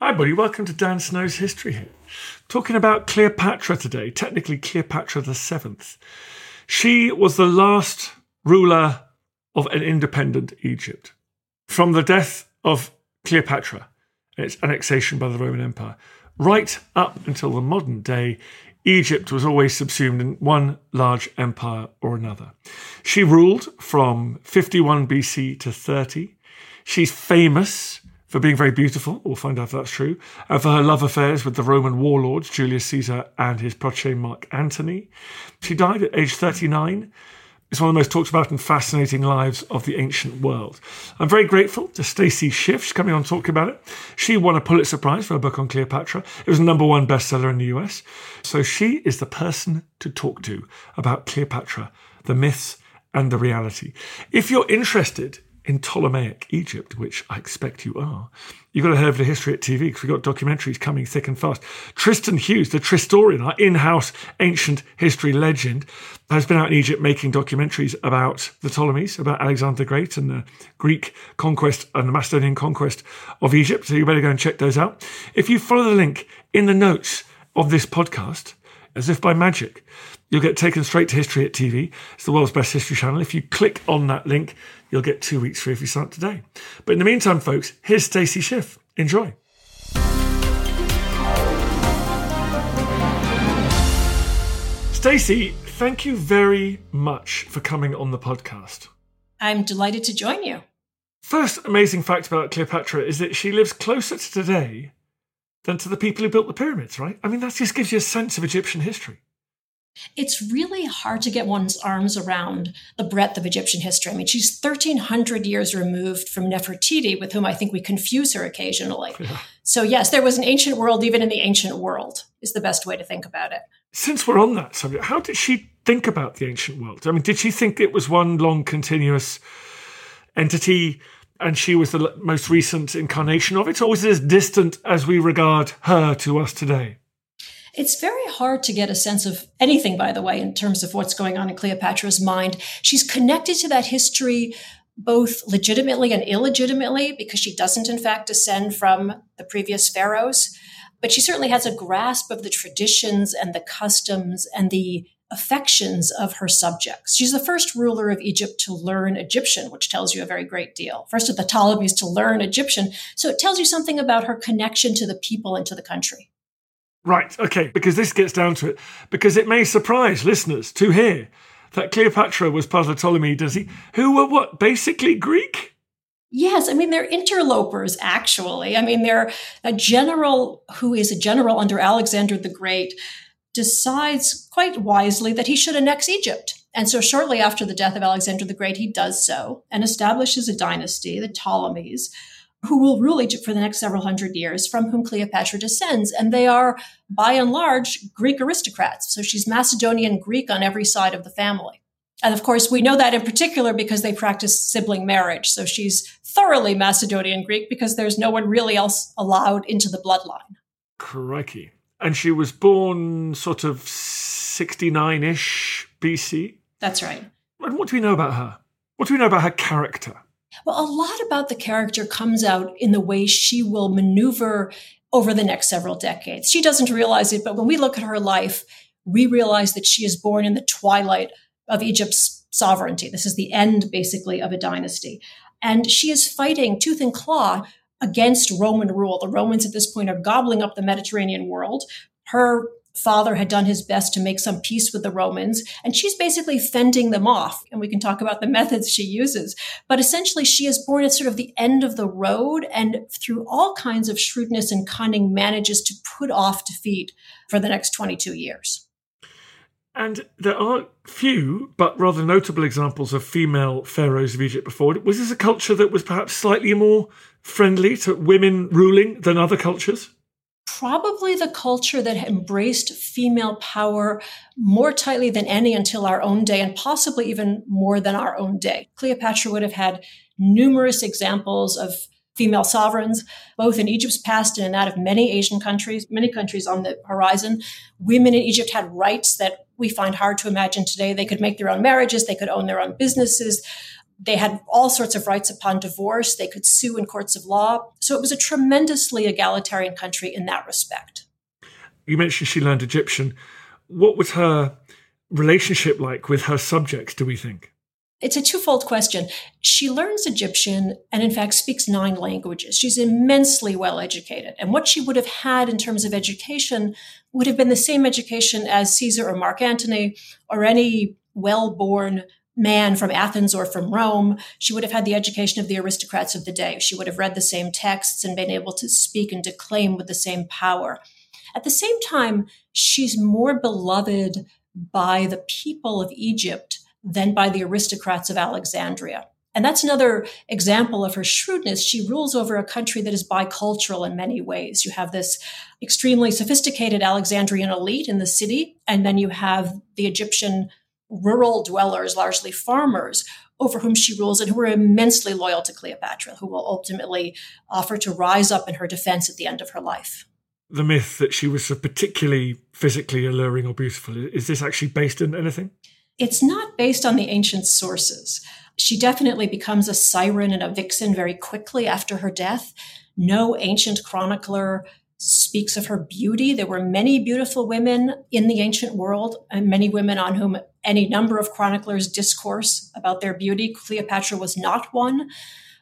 Hi, buddy. Welcome to Dan Snow's History Hit. Talking about Cleopatra today, technically Cleopatra the Seventh. She was the last ruler of an independent Egypt. From the death of Cleopatra and its annexation by the Roman Empire, right up until the modern day, Egypt was always subsumed in one large empire or another. She ruled from 51 BC to 30. She's famous for being very beautiful. We'll find out if that's true. And for her love affairs with the Roman warlords, Julius Caesar and his protege Mark Antony. She died at age 39. It's one of the most talked about and fascinating lives of the ancient world. I'm very grateful to Stacy Schiff. She's coming on talking about it. She won a Pulitzer Prize for her book on Cleopatra. It was a number one bestseller in the US. So she is the person to talk to about Cleopatra, the myths and the reality. If you're interested in Ptolemaic Egypt, which I expect you are, you've got to over to History Hit TV because we've got documentaries coming thick and fast. Tristan Hughes, the Tristorian, our in house ancient history legend, has been out in Egypt making documentaries about the Ptolemies, about Alexander the Great and the Greek conquest and the Macedonian conquest of Egypt. So you better go and check those out. If you follow the link in the notes of this podcast, as if by magic, you'll get taken straight to History Hit TV. It's the world's best history channel. If you click on that link, you'll get two weeks free if you sign up today. But in the meantime, folks, here's Stacy Schiff. Enjoy. Stacy, thank you very much for coming on the podcast. I'm delighted to join you. First amazing fact about Cleopatra is that she lives closer to today than to the people who built the pyramids, right? I mean, that just gives you a sense of Egyptian history. It's really hard to get one's arms around the breadth of Egyptian history. I mean, she's 1,300 years removed from Nefertiti, with whom I think we confuse her occasionally. Yeah. So, yes, there was an ancient world even in the ancient world, is the best way to think about it. Since we're on that subject, how did she think about the ancient world? I mean, did she think it was one long continuous entity and she was the most recent incarnation of it, or was it as distant as we regard her to us today? It's very hard to get a sense of anything, by the way, in terms of what's going on in Cleopatra's mind. She's connected to that history both legitimately and illegitimately because she doesn't, in fact, descend from the previous pharaohs. But she certainly has a grasp of the traditions and the customs and the affections of her subjects. She's the first ruler of Egypt to learn Egyptian, which tells you a very great deal. First of the Ptolemies to learn Egyptian. So it tells you something about her connection to the people and to the country. Right, okay, because this gets down to it. Because it may surprise listeners to hear that Cleopatra was part of the Ptolemy dynasty, who were what, basically Greek? Yes, I mean, they're interlopers, actually. I mean, they're a general who is a general under Alexander the Great decides quite wisely that he should annex Egypt. And so, shortly after the death of Alexander the Great, he does so and establishes a dynasty, the Ptolemies, who will rule Egypt for the next several hundred years, from whom Cleopatra descends. And they are, by and large, Greek aristocrats. So she's Macedonian Greek on every side of the family. And of course, we know that in particular because they practice sibling marriage. So she's thoroughly Macedonian Greek because there's no one really else allowed into the bloodline. Crikey. And she was born sort of 69 ish BC? That's right. And what do we know about her? What do we know about her character? Well, a lot about the character comes out in the way she will maneuver over the next several decades. She doesn't realize it, but when we look at her life, we realize that she is born in the twilight of Egypt's sovereignty. This is the end, basically, of a dynasty. And she is fighting tooth and claw against Roman rule. The Romans at this point are gobbling up the Mediterranean world. Her father had done his best to make some peace with the Romans, and she's basically fending them off. And we can talk about the methods she uses. But essentially, she is born at sort of the end of the road and through all kinds of shrewdness and cunning manages to put off defeat for the next 22 years. And there are few, but rather notable examples of female pharaohs of Egypt before. Was this a culture that was perhaps slightly more friendly to women ruling than other cultures? Probably the culture that embraced female power more tightly than any until our own day, and possibly even more than our own day. Cleopatra would have had numerous examples of female sovereigns, both in Egypt's past and in that of many Asian countries, many countries on the horizon. Women in Egypt had rights that we find hard to imagine today. They could make their own marriages, they could own their own businesses. They had all sorts of rights upon divorce. They could sue in courts of law. So it was a tremendously egalitarian country in that respect. You mentioned she learned Egyptian. What was her relationship like with her subjects, do we think? It's a twofold question. She learns Egyptian and, in fact, speaks nine languages. She's immensely well educated. And what she would have had in terms of education would have been the same education as Caesar or Mark Antony or any well born man from Athens or from Rome, she would have had the education of the aristocrats of the day. She would have read the same texts and been able to speak and declaim with the same power. At the same time, she's more beloved by the people of Egypt than by the aristocrats of Alexandria. And that's another example of her shrewdness. She rules over a country that is bicultural in many ways. You have this extremely sophisticated Alexandrian elite in the city, and then you have the Egyptian rural dwellers, largely farmers, over whom she rules and who are immensely loyal to Cleopatra, who will ultimately offer to rise up in her defense at the end of her life. The myth that she was particularly physically alluring or beautiful, is this actually based in anything? It's not based on the ancient sources. She definitely becomes a siren and a vixen very quickly after her death. No ancient chronicler speaks of her beauty. There were many beautiful women in the ancient world, and many women on whom any number of chroniclers discourse about their beauty. Cleopatra was not one.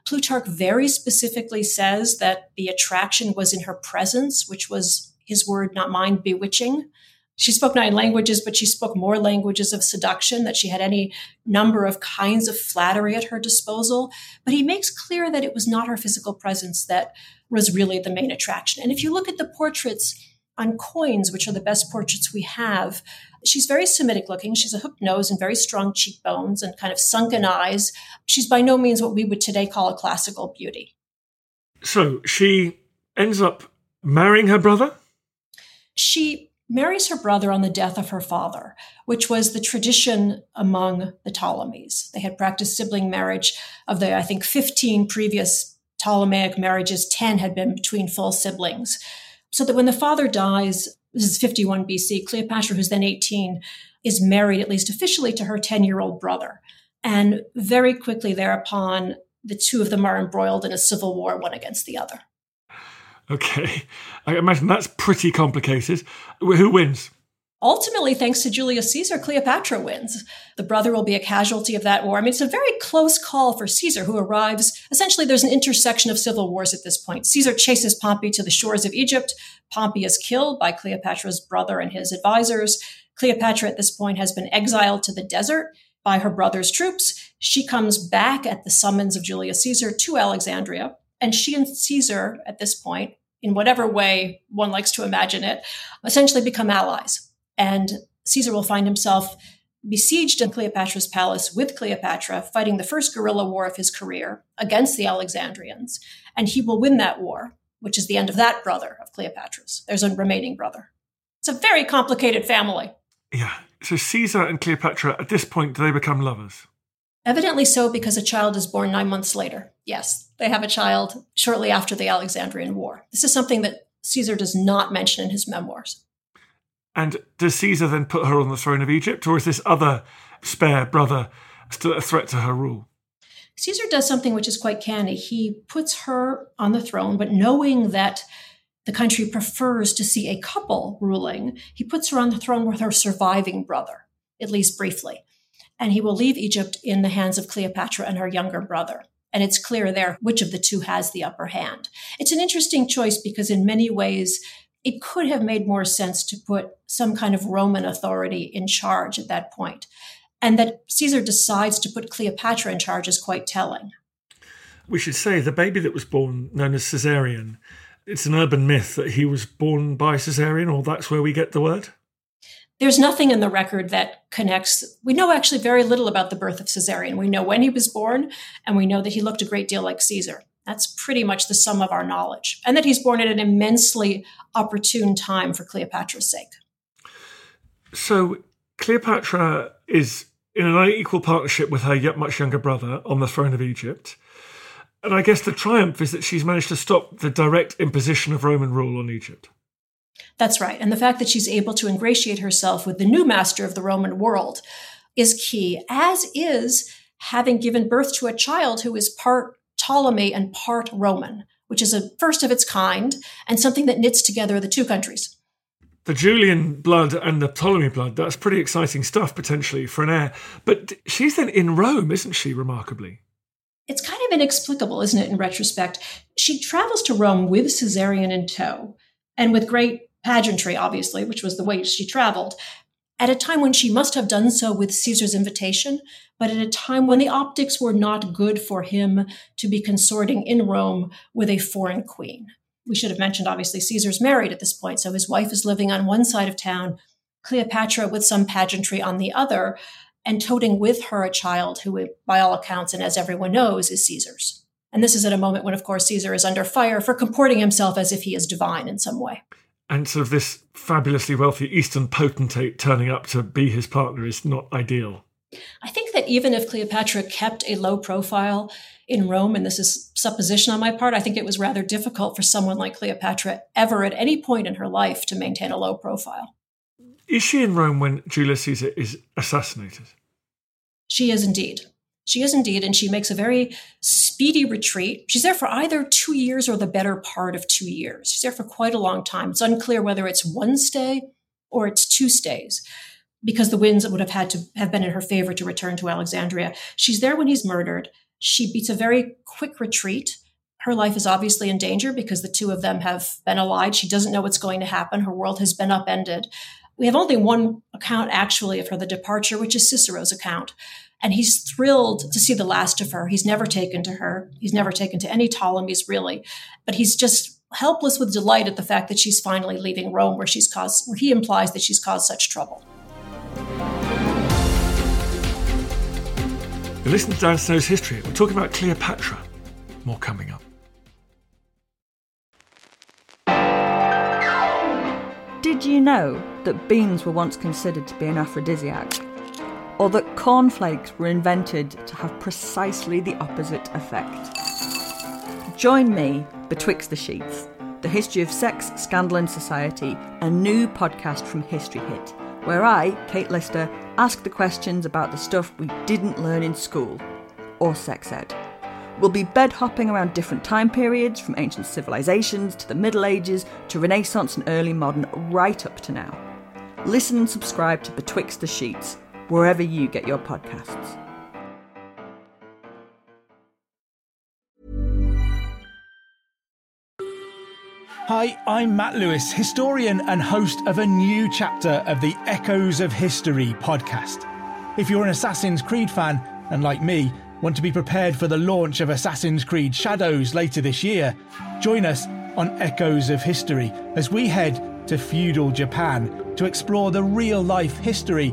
Plutarch very specifically says that the attraction was in her presence, which was his word, not mine, bewitching. She spoke nine languages, but she spoke more languages of seduction, that she had any number of kinds of flattery at her disposal. But he makes clear that it was not her physical presence that was really the main attraction. And if you look at the portraits on coins, which are the best portraits we have, she's very Semitic looking. She's a hooked nose and very strong cheekbones and kind of sunken eyes. She's by no means what we would today call a classical beauty. So she ends up marrying her brother? She marries her brother on the death of her father, which was the tradition among the Ptolemies. They had practiced sibling marriage of the, I think, 15 previous Ptolemaic marriages, 10 had been between full siblings. So that when the father dies, this is 51 BC, Cleopatra, who's then 18, is married, at least officially, to her 10 year old brother. And very quickly thereupon, the two of them are embroiled in a civil war, one against the other. Okay. I imagine that's pretty complicated. Who wins? Ultimately, thanks to Julius Caesar, Cleopatra wins. The brother will be a casualty of that war. I mean, it's a very close call for Caesar, who arrives. Essentially, there's an intersection of civil wars at this point. Caesar chases Pompey to the shores of Egypt. Pompey is killed by Cleopatra's brother and his advisors. Cleopatra at this point has been exiled to the desert by her brother's troops. She comes back at the summons of Julius Caesar to Alexandria. And she and Caesar, at this point, in whatever way one likes to imagine it, essentially become allies. And Caesar will find himself besieged in Cleopatra's palace with Cleopatra, fighting the first guerrilla war of his career against the Alexandrians. And he will win that war, which is the end of that brother of Cleopatra's. There's a remaining brother. It's a very complicated family. Yeah. So Caesar and Cleopatra, at this point, do they become lovers? Evidently so, because a child is born nine months later. Yes, they have a child shortly after the Alexandrian War. This is something that Caesar does not mention in his memoirs. And does Caesar then put her on the throne of Egypt, or is this other spare brother still a threat to her rule? Caesar does something which is quite canny. He puts her on the throne, but knowing that the country prefers to see a couple ruling, he puts her on the throne with her surviving brother, at least briefly. And he will leave Egypt in the hands of Cleopatra and her younger brother. And it's clear there which of the two has the upper hand. It's an interesting choice because, in many ways, it could have made more sense to put some kind of Roman authority in charge at that point. And that Caesar decides to put Cleopatra in charge is quite telling. We should say the baby that was born, known as Caesarion, it's an urban myth that he was born by Caesarean, or that's where we get the word? There's nothing in the record that connects. We know actually very little about the birth of Caesarion. We know when he was born, and we know that he looked a great deal like Caesar. That's pretty much the sum of our knowledge. And that he's born at an immensely opportune time for Cleopatra's sake. So Cleopatra is in an unequal partnership with her yet much younger brother on the throne of Egypt. And I guess the triumph is that she's managed to stop the direct imposition of Roman rule on Egypt. That's right. And the fact that she's able to ingratiate herself with the new master of the Roman world is key, as is having given birth to a child who is part Ptolemy and part Roman, which is a first of its kind and something that knits together the two countries. The Julian blood and the Ptolemy blood, that's pretty exciting stuff potentially for an heir. But she's then in Rome, isn't she, remarkably? It's kind of inexplicable, isn't it, in retrospect? She travels to Rome with Caesarion in tow and with great pageantry, obviously, which was the way she traveled at a time when she must have done so with Caesar's invitation, but at a time when the optics were not good for him to be consorting in Rome with a foreign queen. We should have mentioned, obviously, Caesar's married at this point, so his wife is living on one side of town, Cleopatra with some pageantry on the other, and toting with her a child who, by all accounts, and as everyone knows, is Caesar's. And this is at a moment when, of course, Caesar is under fire for comporting himself as if he is divine in some way and sort of this fabulously wealthy Eastern potentate turning up to be his partner is not ideal. I think that even if Cleopatra kept a low profile in Rome, and this is supposition on my part, I think it was rather difficult for someone like Cleopatra ever at any point in her life to maintain a low profile. Is she in Rome when Julius Caesar is assassinated? She is indeed. She is indeed, and she makes a very speedy retreat. She's there for either two years or the better part of two years. She's there for quite a long time. It's unclear whether it's one stay or it's two stays because the winds would have had to have been in her favor to return to Alexandria. She's there when he's murdered. She beats a very quick retreat. Her life is obviously in danger because the two of them have been allied. She doesn't know what's going to happen. Her world has been upended. We have only one account actually of her, the departure, which is Cicero's account. And he's thrilled to see the last of her. He's never taken to her. He's never taken to any Ptolemies, really. But he's just helpless with delight at the fact that she's finally leaving Rome, where she's caused, where he implies that she's caused such trouble. You listen to Dan Snow's history. We're talking about Cleopatra. More coming up. Did you know that beans were once considered to be an aphrodisiac? Or that cornflakes were invented to have precisely the opposite effect. Join me, Betwixt the Sheets, the history of sex, scandal, and society, a new podcast from History Hit, where I, Kate Lister, ask the questions about the stuff we didn't learn in school, or sex ed. We'll be bed hopping around different time periods, from ancient civilizations to the Middle Ages to Renaissance and early modern, right up to now. Listen and subscribe to Betwixt the Sheets wherever you get your podcasts. Hi, I'm Matt Lewis, historian and host of a new chapter of the Echoes of History podcast. If you're an Assassin's Creed fan, and like me, want to be prepared for the launch of Assassin's Creed Shadows later this year, join us on Echoes of History as we head to feudal Japan to explore the real life history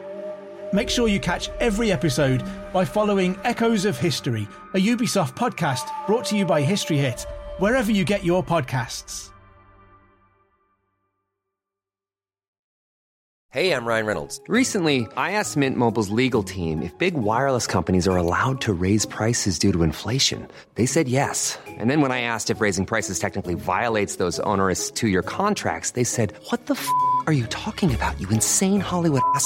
Make sure you catch every episode by following Echoes of History, a Ubisoft podcast brought to you by History Hit, wherever you get your podcasts. Hey, I'm Ryan Reynolds. Recently, I asked Mint Mobile's legal team if big wireless companies are allowed to raise prices due to inflation. They said yes. And then when I asked if raising prices technically violates those onerous two year contracts, they said, What the f are you talking about, you insane Hollywood ass?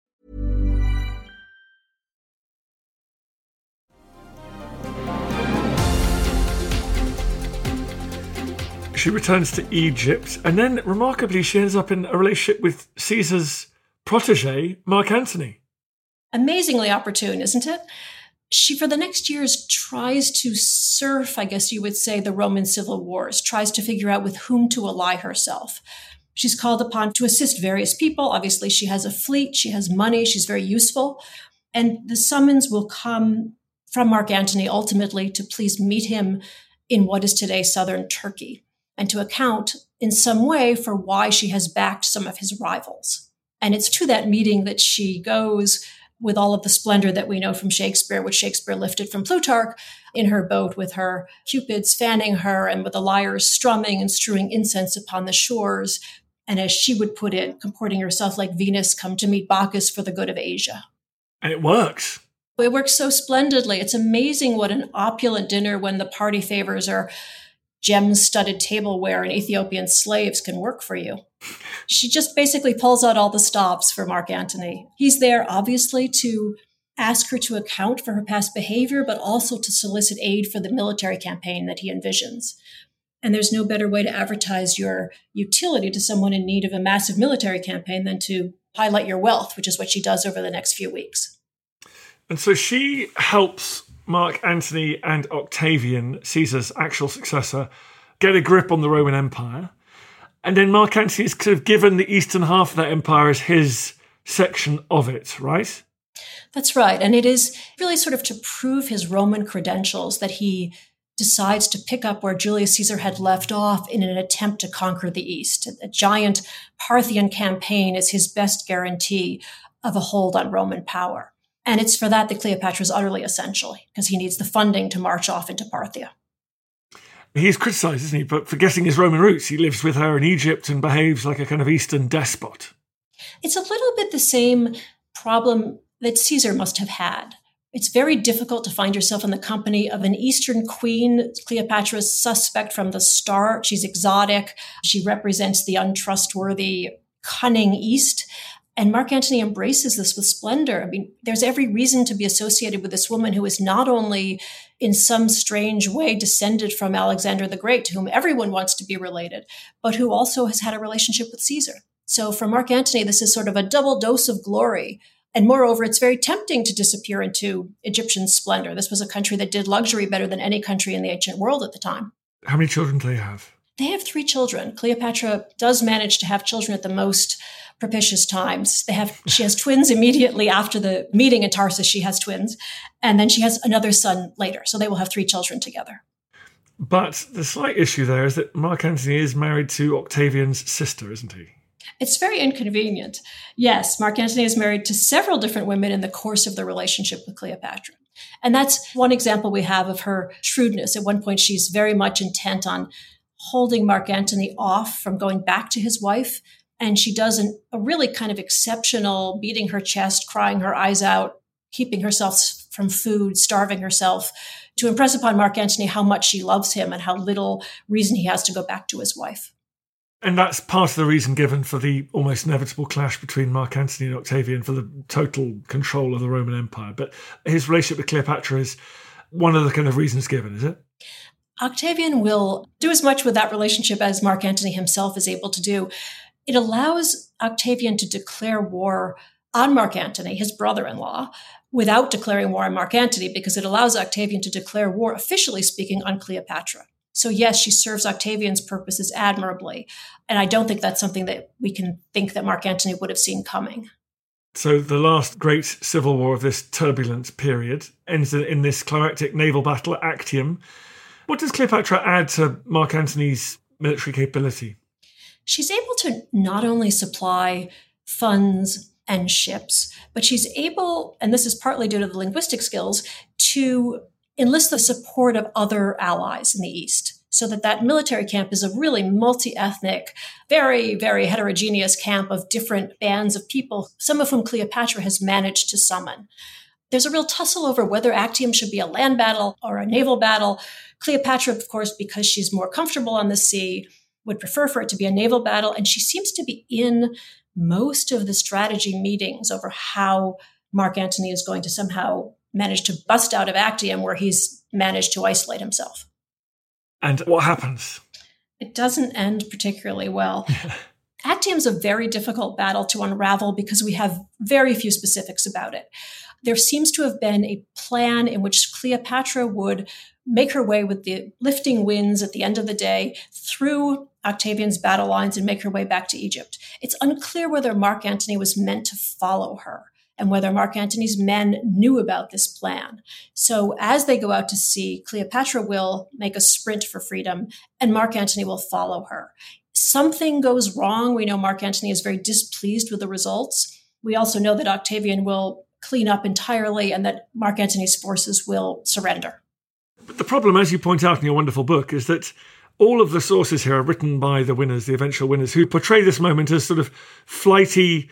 She returns to Egypt, and then remarkably, she ends up in a relationship with Caesar's protege, Mark Antony. Amazingly opportune, isn't it? She, for the next years, tries to surf, I guess you would say, the Roman civil wars, tries to figure out with whom to ally herself. She's called upon to assist various people. Obviously, she has a fleet, she has money, she's very useful. And the summons will come from Mark Antony ultimately to please meet him in what is today southern Turkey and to account in some way for why she has backed some of his rivals. And it's to that meeting that she goes with all of the splendor that we know from Shakespeare, which Shakespeare lifted from Plutarch, in her boat with her cupids fanning her and with the lyres strumming and strewing incense upon the shores. And as she would put it, comporting herself like Venus come to meet Bacchus for the good of Asia. And it works. It works so splendidly. It's amazing what an opulent dinner when the party favors are gem studded tableware and Ethiopian slaves can work for you. She just basically pulls out all the stops for Mark Antony. He's there, obviously, to ask her to account for her past behavior, but also to solicit aid for the military campaign that he envisions. And there's no better way to advertise your utility to someone in need of a massive military campaign than to highlight your wealth, which is what she does over the next few weeks. And so she helps Mark Antony and Octavian, Caesar's actual successor, get a grip on the Roman Empire. And then Mark Antony is kind of given the eastern half of that empire as his section of it, right? That's right. And it is really sort of to prove his Roman credentials that he decides to pick up where Julius Caesar had left off in an attempt to conquer the East. A giant Parthian campaign is his best guarantee of a hold on Roman power. And it's for that that Cleopatra is utterly essential, because he needs the funding to march off into Parthia. He's criticised, isn't he, but for forgetting his Roman roots. He lives with her in Egypt and behaves like a kind of Eastern despot. It's a little bit the same problem that Caesar must have had. It's very difficult to find yourself in the company of an Eastern queen. Cleopatra is suspect from the start. She's exotic. She represents the untrustworthy, cunning East. And Mark Antony embraces this with splendor. I mean, there's every reason to be associated with this woman who is not only in some strange way descended from Alexander the Great, to whom everyone wants to be related, but who also has had a relationship with Caesar. So for Mark Antony, this is sort of a double dose of glory. And moreover, it's very tempting to disappear into Egyptian splendor. This was a country that did luxury better than any country in the ancient world at the time. How many children do they have? They have three children. Cleopatra does manage to have children at the most propitious times. They have she has twins immediately after the meeting in Tarsus. She has twins, and then she has another son later. So they will have three children together. But the slight issue there is that Mark Antony is married to Octavian's sister, isn't he? It's very inconvenient. Yes, Mark Antony is married to several different women in the course of the relationship with Cleopatra. And that's one example we have of her shrewdness. At one point, she's very much intent on holding Mark Antony off from going back to his wife. And she does an, a really kind of exceptional beating her chest, crying her eyes out, keeping herself from food, starving herself to impress upon Mark Antony how much she loves him and how little reason he has to go back to his wife. And that's part of the reason given for the almost inevitable clash between Mark Antony and Octavian for the total control of the Roman Empire. But his relationship with Cleopatra is one of the kind of reasons given, is it? Octavian will do as much with that relationship as Mark Antony himself is able to do. It allows Octavian to declare war on Mark Antony, his brother in law, without declaring war on Mark Antony because it allows Octavian to declare war, officially speaking, on Cleopatra. So, yes, she serves Octavian's purposes admirably. And I don't think that's something that we can think that Mark Antony would have seen coming. So, the last great civil war of this turbulent period ends in this climactic naval battle at Actium. What does Cleopatra add to Mark Antony's military capability? She's able to not only supply funds and ships, but she's able, and this is partly due to the linguistic skills, to enlist the support of other allies in the East. So that that military camp is a really multi-ethnic, very, very heterogeneous camp of different bands of people, some of whom Cleopatra has managed to summon. There's a real tussle over whether Actium should be a land battle or a naval battle. Cleopatra, of course, because she's more comfortable on the sea, would prefer for it to be a naval battle. And she seems to be in most of the strategy meetings over how Mark Antony is going to somehow manage to bust out of Actium, where he's managed to isolate himself. And what happens? It doesn't end particularly well. Actium's a very difficult battle to unravel because we have very few specifics about it. There seems to have been a plan in which Cleopatra would make her way with the lifting winds at the end of the day through Octavian's battle lines and make her way back to Egypt. It's unclear whether Mark Antony was meant to follow her and whether Mark Antony's men knew about this plan. So as they go out to sea, Cleopatra will make a sprint for freedom and Mark Antony will follow her. Something goes wrong. We know Mark Antony is very displeased with the results. We also know that Octavian will clean up entirely and that Mark Antony's forces will surrender. But the problem, as you point out in your wonderful book, is that all of the sources here are written by the winners, the eventual winners, who portray this moment as sort of flighty,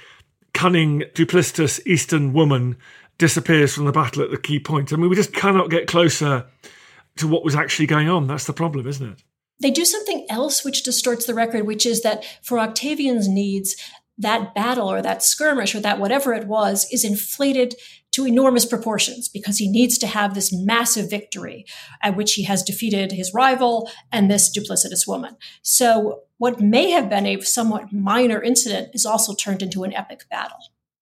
cunning, duplicitous Eastern woman disappears from the battle at the key point. I mean, we just cannot get closer to what was actually going on. That's the problem, isn't it? They do something else which distorts the record, which is that for Octavian's needs, that battle or that skirmish or that whatever it was is inflated to enormous proportions because he needs to have this massive victory at which he has defeated his rival and this duplicitous woman. So what may have been a somewhat minor incident is also turned into an epic battle.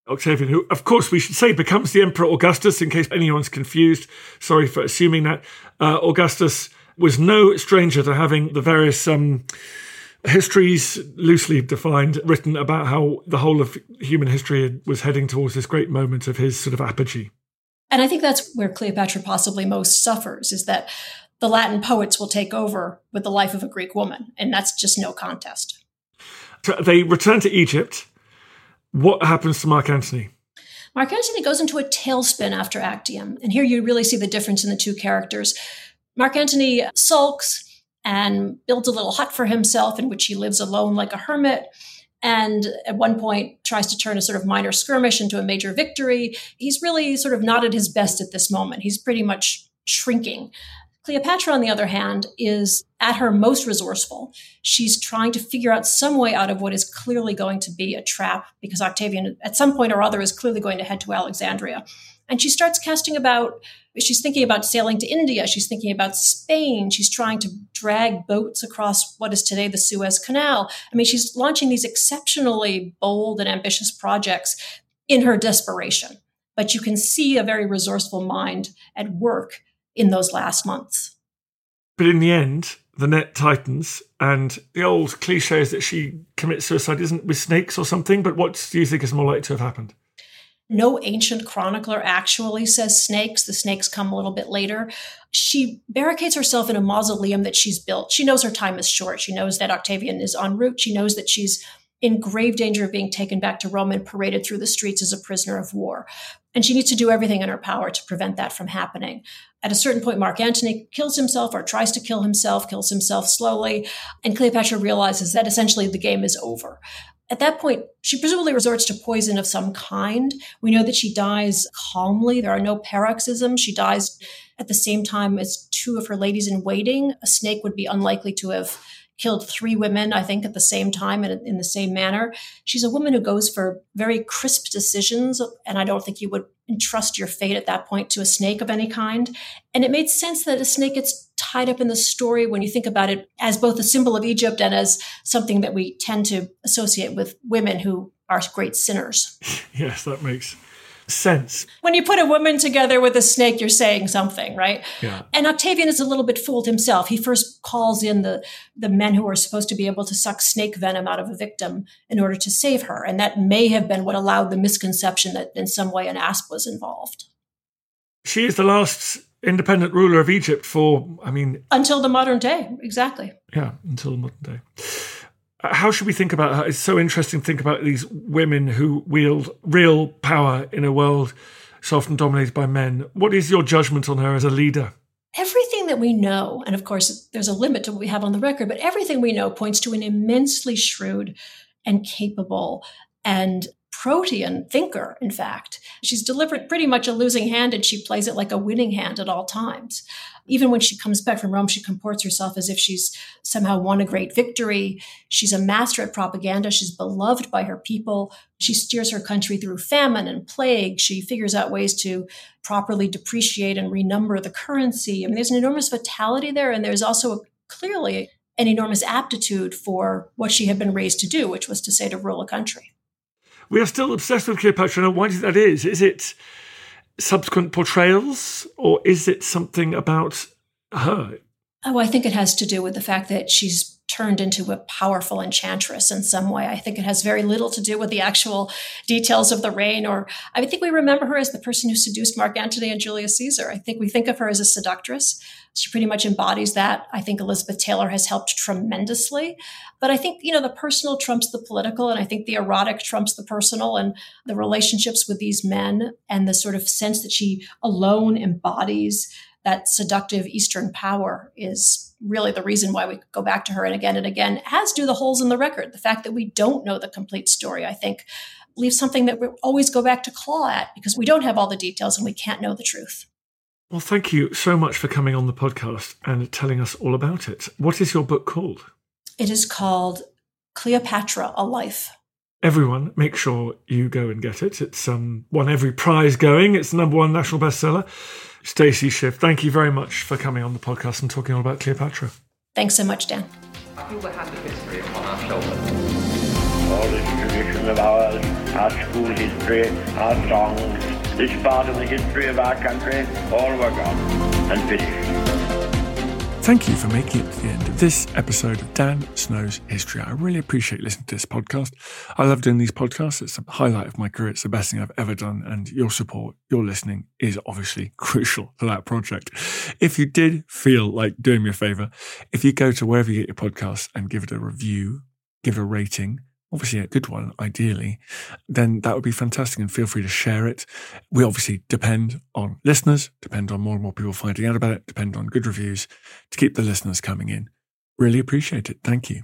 Octavian, who, of course, we should say becomes the Emperor Augustus, in case anyone's confused. Sorry for assuming that. Uh, Augustus was no stranger to having the various um, histories, loosely defined, written about how the whole of human history was heading towards this great moment of his sort of apogee. And I think that's where Cleopatra possibly most suffers is that the Latin poets will take over with the life of a Greek woman, and that's just no contest. So they return to Egypt. What happens to Mark Antony? Mark Antony goes into a tailspin after Actium, and here you really see the difference in the two characters. Mark Antony sulks and builds a little hut for himself in which he lives alone like a hermit. And at one point tries to turn a sort of minor skirmish into a major victory. He's really sort of not at his best at this moment. He's pretty much shrinking. Cleopatra, on the other hand, is at her most resourceful. She's trying to figure out some way out of what is clearly going to be a trap because Octavian, at some point or other, is clearly going to head to Alexandria. And she starts casting about, she's thinking about sailing to India. She's thinking about Spain. She's trying to drag boats across what is today the Suez Canal. I mean, she's launching these exceptionally bold and ambitious projects in her desperation. But you can see a very resourceful mind at work in those last months. But in the end, the net tightens, and the old cliche is that she commits suicide isn't with snakes or something. But what do you think is more likely to have happened? No ancient chronicler actually says snakes. The snakes come a little bit later. She barricades herself in a mausoleum that she's built. She knows her time is short. She knows that Octavian is en route. She knows that she's in grave danger of being taken back to Rome and paraded through the streets as a prisoner of war. And she needs to do everything in her power to prevent that from happening. At a certain point, Mark Antony kills himself or tries to kill himself, kills himself slowly, and Cleopatra realizes that essentially the game is over. At that point, she presumably resorts to poison of some kind. We know that she dies calmly. There are no paroxysms. She dies at the same time as two of her ladies in waiting. A snake would be unlikely to have killed three women, I think, at the same time and in the same manner. She's a woman who goes for very crisp decisions, and I don't think you would entrust your fate at that point to a snake of any kind. And it made sense that a snake gets tied up in the story when you think about it as both a symbol of Egypt and as something that we tend to associate with women who are great sinners. Yes, that makes sense. When you put a woman together with a snake, you're saying something, right? Yeah. And Octavian is a little bit fooled himself. He first calls in the, the men who are supposed to be able to suck snake venom out of a victim in order to save her. And that may have been what allowed the misconception that in some way an asp was involved. She is the last independent ruler of Egypt for, I mean, Until the modern day, exactly. yeah, until the modern day. Uh, How should we think about her? It's so interesting to think about these women who wield real power in a world so often dominated by men. What is your judgment on her as a leader? Everything that we know, and of course, there's a limit to what we have on the record, but everything we know points to an immensely shrewd and capable and protean thinker, in fact. She's delivered pretty much a losing hand and she plays it like a winning hand at all times. Even when she comes back from Rome, she comports herself as if she's somehow won a great victory. She's a master at propaganda. She's beloved by her people. She steers her country through famine and plague. She figures out ways to properly depreciate and renumber the currency. I mean, there's an enormous vitality there, and there's also clearly an enormous aptitude for what she had been raised to do, which was to say to rule a country. We are still obsessed with Cleopatra. Now, why do that is? Is it subsequent portrayals or is it something about her? Oh, I think it has to do with the fact that she's turned into a powerful enchantress in some way. I think it has very little to do with the actual details of the reign, or I think we remember her as the person who seduced Mark Antony and Julius Caesar. I think we think of her as a seductress. She pretty much embodies that. I think Elizabeth Taylor has helped tremendously. But I think, you know, the personal trumps the political, and I think the erotic trumps the personal, and the relationships with these men, and the sort of sense that she alone embodies that seductive Eastern power is really the reason why we go back to her and again and again, as do the holes in the record. The fact that we don't know the complete story, I think, leaves something that we always go back to claw at because we don't have all the details and we can't know the truth. Well, thank you so much for coming on the podcast and telling us all about it. What is your book called? It is called Cleopatra, A Life. Everyone, make sure you go and get it. It's um, won every prize going. It's the number one national bestseller. Stacy Schiff, thank you very much for coming on the podcast and talking all about Cleopatra. Thanks so much, Dan. I feel we have the history upon our shoulders. All this tradition of ours, our school history, our songs, this part of the history of our country, all were gone and finished. Thank you for making it to the end of this episode of Dan Snow's History. I really appreciate listening to this podcast. I love doing these podcasts. It's a highlight of my career. It's the best thing I've ever done. And your support, your listening is obviously crucial to that project. If you did feel like doing me a favor, if you go to wherever you get your podcasts and give it a review, give a rating, obviously a good one, ideally, then that would be fantastic. And feel free to share it. We obviously depend on listeners, depend on more and more people finding out about it, depend on good reviews to keep the listeners coming in. Really appreciate it. Thank you.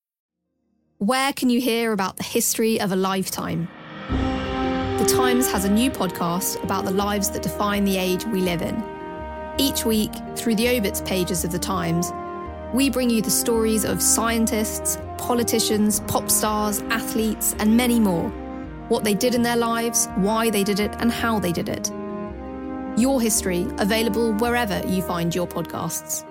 Where can you hear about the history of a lifetime? The Times has a new podcast about the lives that define the age we live in. Each week, through the obits pages of The Times, we bring you the stories of scientists, politicians, pop stars, athletes, and many more. What they did in their lives, why they did it, and how they did it. Your history, available wherever you find your podcasts.